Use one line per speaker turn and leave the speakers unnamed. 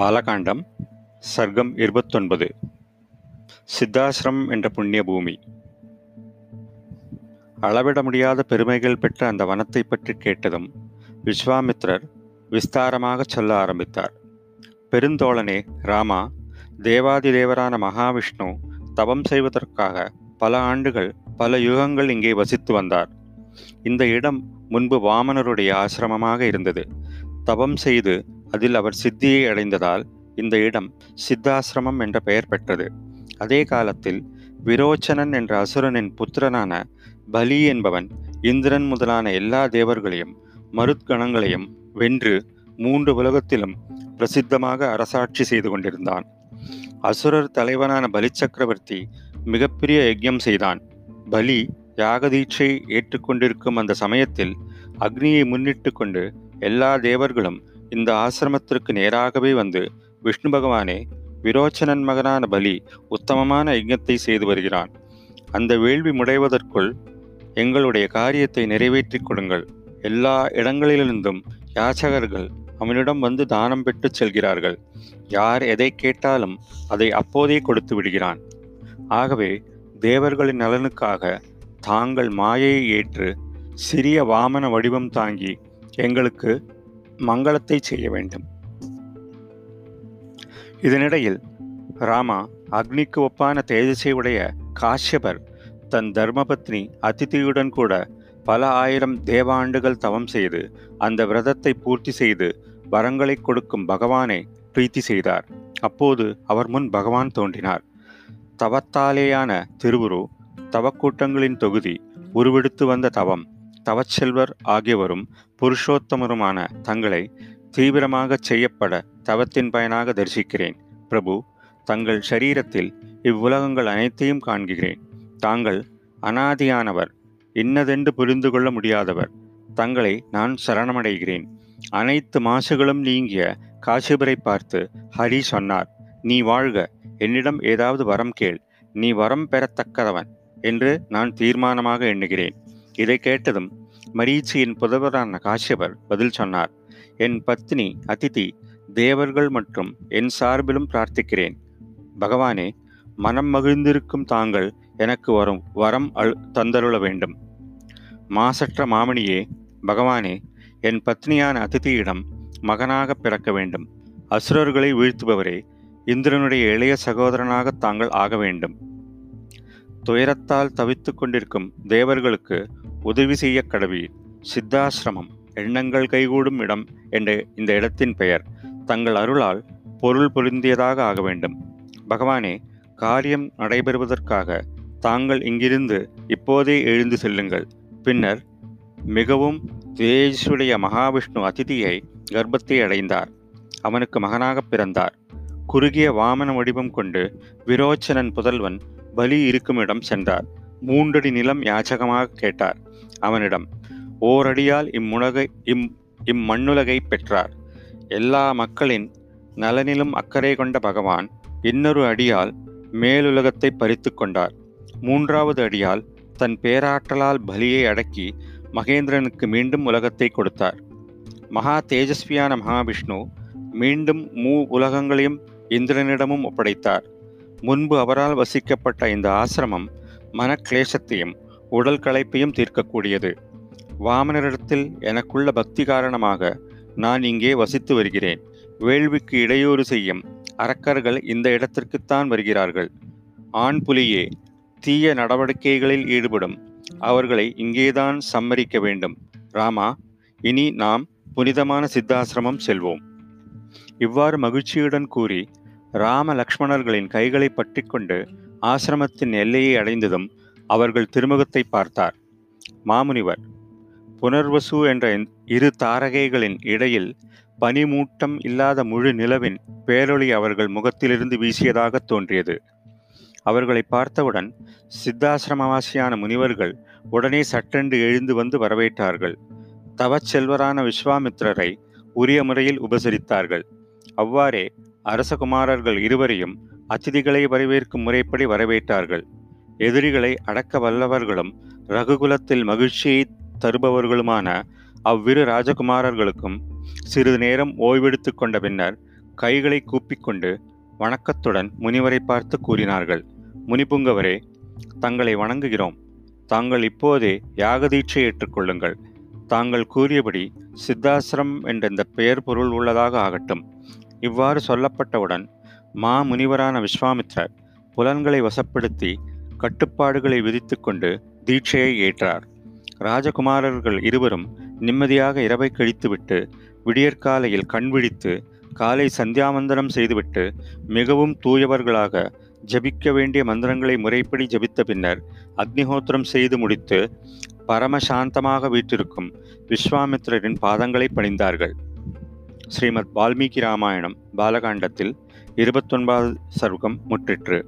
பாலகாண்டம் சர்க்கம் இருபத்தொன்பது சித்தாசிரம் என்ற புண்ணிய பூமி. அளவிட முடியாத பெருமைகள் பெற்ற அந்த வனத்தை பற்றி கேட்டதும் விஸ்வாமித்ரர் விஸ்தாரமாக சொல்ல ஆரம்பித்தார். பெருந்தோழனே ராமா தேவாதி தேவரான மகாவிஷ்ணு தவம் செய்வதற்காக பல ஆண்டுகள் பல யுகங்கள் இங்கே வசித்து வந்தார். இந்த இடம் முன்பு வாமனருடைய ஆசிரமமாக இருந்தது. தவம் செய்து அதில் அவர் சித்தியை அடைந்ததால் இந்த இடம் சித்தாசிரமம் என்ற பெயர் பெற்றது. அதே காலத்தில் விரோச்சனன் என்ற அசுரனின் புத்திரனான பலி என்பவன் இந்திரன் முதலான எல்லா தேவர்களையும் மருத்கணங்களையும் வென்று மூன்று உலகத்திலும் பிரசித்தமாக அரசாட்சி செய்து கொண்டிருந்தான். அசுரர் தலைவனான பலி சக்கரவர்த்தி மிகப்பெரிய யஜ்யம் செய்தான். பலி யாகதீட்சை ஏற்றுக்கொண்டிருக்கும் அந்த சமயத்தில் அக்னியை முன்னிட்டு கொண்டு எல்லா தேவர்களும் இந்த ஆசிரமத்திற்கு நேராகவே வந்து விஷ்ணு பகவானே விரோச்சனன் மகனான பலி உத்தமமான யஜ்ஞத்தை செய்து வருகிறான். அந்த வேள்வி முடைவதற்குள் எங்களுடைய காரியத்தை நிறைவேற்றிக் கொடுங்கள் எல்லா இடங்களிலிருந்தும் யாச்சகர்கள் அவனிடம் வந்து தானம் பெற்றுச் செல்கிறார்கள். யார் எதை கேட்டாலும் அதை அப்போதே கொடுத்து விடுகிறான். ஆகவே தேவர்களின் நலனுக்காக தாங்கள் மாயையை ஏற்று சிறிய வாமன வடிவம் தாங்கி எங்களுக்கு மங்களத்தை செய்ய வேண்டும். இதனிடையில் ராமா அக்னிக்கு ஒப்பான தேஜசை உடைய காஷ்யபர் தன் தர்மபத்னி அதிதியுடன் கூட பல ஆயிரம் தேவாண்டுகள் தவம் செய்து அந்த விரதத்தை பூர்த்தி செய்து வரங்களை கொடுக்கும் பகவானை பிரீத்தி செய்தார். அப்போது அவர் முன் பகவான் தோன்றினார். தவத்தாலேயான திருவுரு தவக்கூட்டங்களின் தொகுதி உருவெடுத்து வந்த தவம் தவச்செல்வர் ஆகியவரும் புருஷோத்தமருமான தங்களை தீவிரமாக செய்யப்பட தவத்தின் பயனாக தரிசிக்கிறேன். பிரபு தங்கள் சரீரத்தில் இவ்வுலகங்கள் அனைத்தையும் காண்கிறேன். தாங்கள் அனாதியானவர் இன்னதென்று புரிந்து கொள்ள முடியாதவர். தங்களை நான் சரணமடைகிறேன். அனைத்து மாசுகளும் நீங்கிய காசிபரை பார்த்து ஹரி சொன்னார் நீ வாழ்க என்னிடம் ஏதாவது வரம் கேள். நீ வரம் பெறத்தக்கதவன் என்று நான் தீர்மானமாக எண்ணுகிறேன். இதை கேட்டதும் மரீச்சியின் புதவரான காஷ்யபர் பதில் சொன்னார் என் பத்னி அதிதி தேவர்கள் மற்றும் என் சார்பிலும் பிரார்த்திக்கிறேன். பகவானே மனம் மகிழ்ந்திருக்கும் தாங்கள் எனக்கு வரும் வரம் அழு தந்தருள வேண்டும். மாசற்ற மாமணியே பகவானே என் பத்னியான அதிதியிடம் மகனாக பிறக்க வேண்டும். அசுரர்களை வீழ்த்துபவரே இந்திரனுடைய இளைய சகோதரனாக தாங்கள் ஆக வேண்டும். துயரத்தால் தவித்துக் கொண்டிருக்கும் தேவர்களுக்கு உதவி செய்ய கடவீர் சித்தாசிரமம் எண்ணங்கள் கைகூடும் இடம் என்ற இந்த இடத்தின் பெயர். தங்கள் அருளால் பொருள் பொருந்தியதாக ஆக வேண்டும். பகவானே காரியம் நடைபெறுவதற்காக தாங்கள் இங்கிருந்து இப்போதே எழுந்து செல்லுங்கள். பின்னர் மிகவும் தேஜுடைய மகாவிஷ்ணு அதிதியை கர்ப்பத்தை அடைந்தார். அவனுக்கு மகனாக பிறந்தார். குறுகிய வாமன வடிவம் கொண்டு விரோச்சனன் புதல்வன் பலி இருக்குமிடம் சென்றார். மூன்றடி நிலம் யாச்சகமாக கேட்டார். அவனிடம் ஓரடியால் இம்முலகை இம் இம்மண்ணுலகை பெற்றார். எல்லா மக்களின் நலனிலும் அக்கறை கொண்ட பகவான் இன்னொரு அடியால் மேலுலகத்தை பறித்து கொண்டார். மூன்றாவது அடியால் தன் பேராற்றலால் பலியை அடக்கி மகேந்திரனுக்கு மீண்டும் உலகத்தை கொடுத்தார். மகா தேஜஸ்வியான மகாவிஷ்ணு மீண்டும் மூ உலகங்களையும் இந்திரனிடமும் ஒப்படைத்தார். முன்பு அவரால் வசிக்கப்பட்ட இந்த ஆசிரமம் மனக்லேசத்தையும் உடல் களைப்பையும் தீர்க்கக்கூடியது. வாமனரிடத்தில் எனக்குள்ள பக்தி காரணமாக நான் இங்கே வசித்து வருகிறேன். வேள்விக்கு இடையூறு செய்யும் அரக்கர்கள் இந்த இடத்திற்குத்தான் வருகிறார்கள். ஆண் புலியே தீய நடவடிக்கைகளில் ஈடுபடும். அவர்களை இங்கேதான் சம்மரிக்க வேண்டும். ராமா இனி நாம் புனிதமான சித்தாசிரமம் செல்வோம். இவ்வாறு மகிழ்ச்சியுடன் கூறி ராம லக்ஷ்மணர்களின் கைகளை பற்றிக்கொண்டு ஆசிரமத்தின் எல்லையை அடைந்ததும் அவர்கள் திருமுகத்தை பார்த்தார். மாமுனிவர் புனர்வசு என்ற இரு தாரகைகளின் இடையில் பனிமூட்டம் இல்லாத முழு நிலவின் பேரொளி அவர்கள் முகத்திலிருந்து வீசியதாக தோன்றியது. அவர்களை பார்த்தவுடன் சித்தாசிரமவாசியான முனிவர்கள் உடனே சட்டென்று எழுந்து வந்து வரவேற்றார்கள். தவச்செல்வரான விஸ்வாமித்திரரை உரிய முறையில் உபசரித்தார்கள். அவ்வாறே அரசகுமாரர்கள் இருவரையும் அதிதிகளை வரவேற்கும் முறைப்படி வரவேற்றார்கள். எதிரிகளை அடக்க வல்லவர்களும் ரகுகுலத்தில் மகிழ்ச்சியை தருபவர்களுமான அவ்விரு ராஜகுமாரர்களுக்கும் சிறிது நேரம் ஓய்வெடுத்து கொண்ட பின்னர் கைகளை கூப்பிக்கொண்டு வணக்கத்துடன் முனிவரை பார்த்து கூறினார்கள். முனிபுங்கவரே தங்களை வணங்குகிறோம். தாங்கள் இப்போதே யாகதீட்சை ஏற்றுக்கொள்ளுங்கள் தாங்கள் கூறியபடி சித்தாசிரம் என்ற இந்த பெயர் பொருள் உள்ளதாக ஆகட்டும். இவ்வாறு சொல்லப்பட்டவுடன் மா முனிவரான விஸ்வாமித்ரர் புலன்களை வசப்படுத்தி கட்டுப்பாடுகளை விதித்துக்கொண்டு தீட்சையை ஏற்றார். ராஜகுமாரர்கள் இருவரும் நிம்மதியாக இரவை கழித்துவிட்டு விடியற்காலையில் கண் விழித்து காலை சந்தியாமந்தனம் செய்துவிட்டு மிகவும் தூயவர்களாக ஜபிக்க வேண்டிய மந்திரங்களை முறைப்படி ஜபித்த பின்னர் அக்னிஹோத்திரம் செய்து முடித்து பரமசாந்தமாக வீற்றிருக்கும் விஸ்வாமித்திரரின் பாதங்களை பணிந்தார்கள். ஸ்ரீமத் வால்மீகி ராமாயணம் பாலகாண்டத்தில் இருபத்தொன்பது சர்க்கம் முற்றிற்று.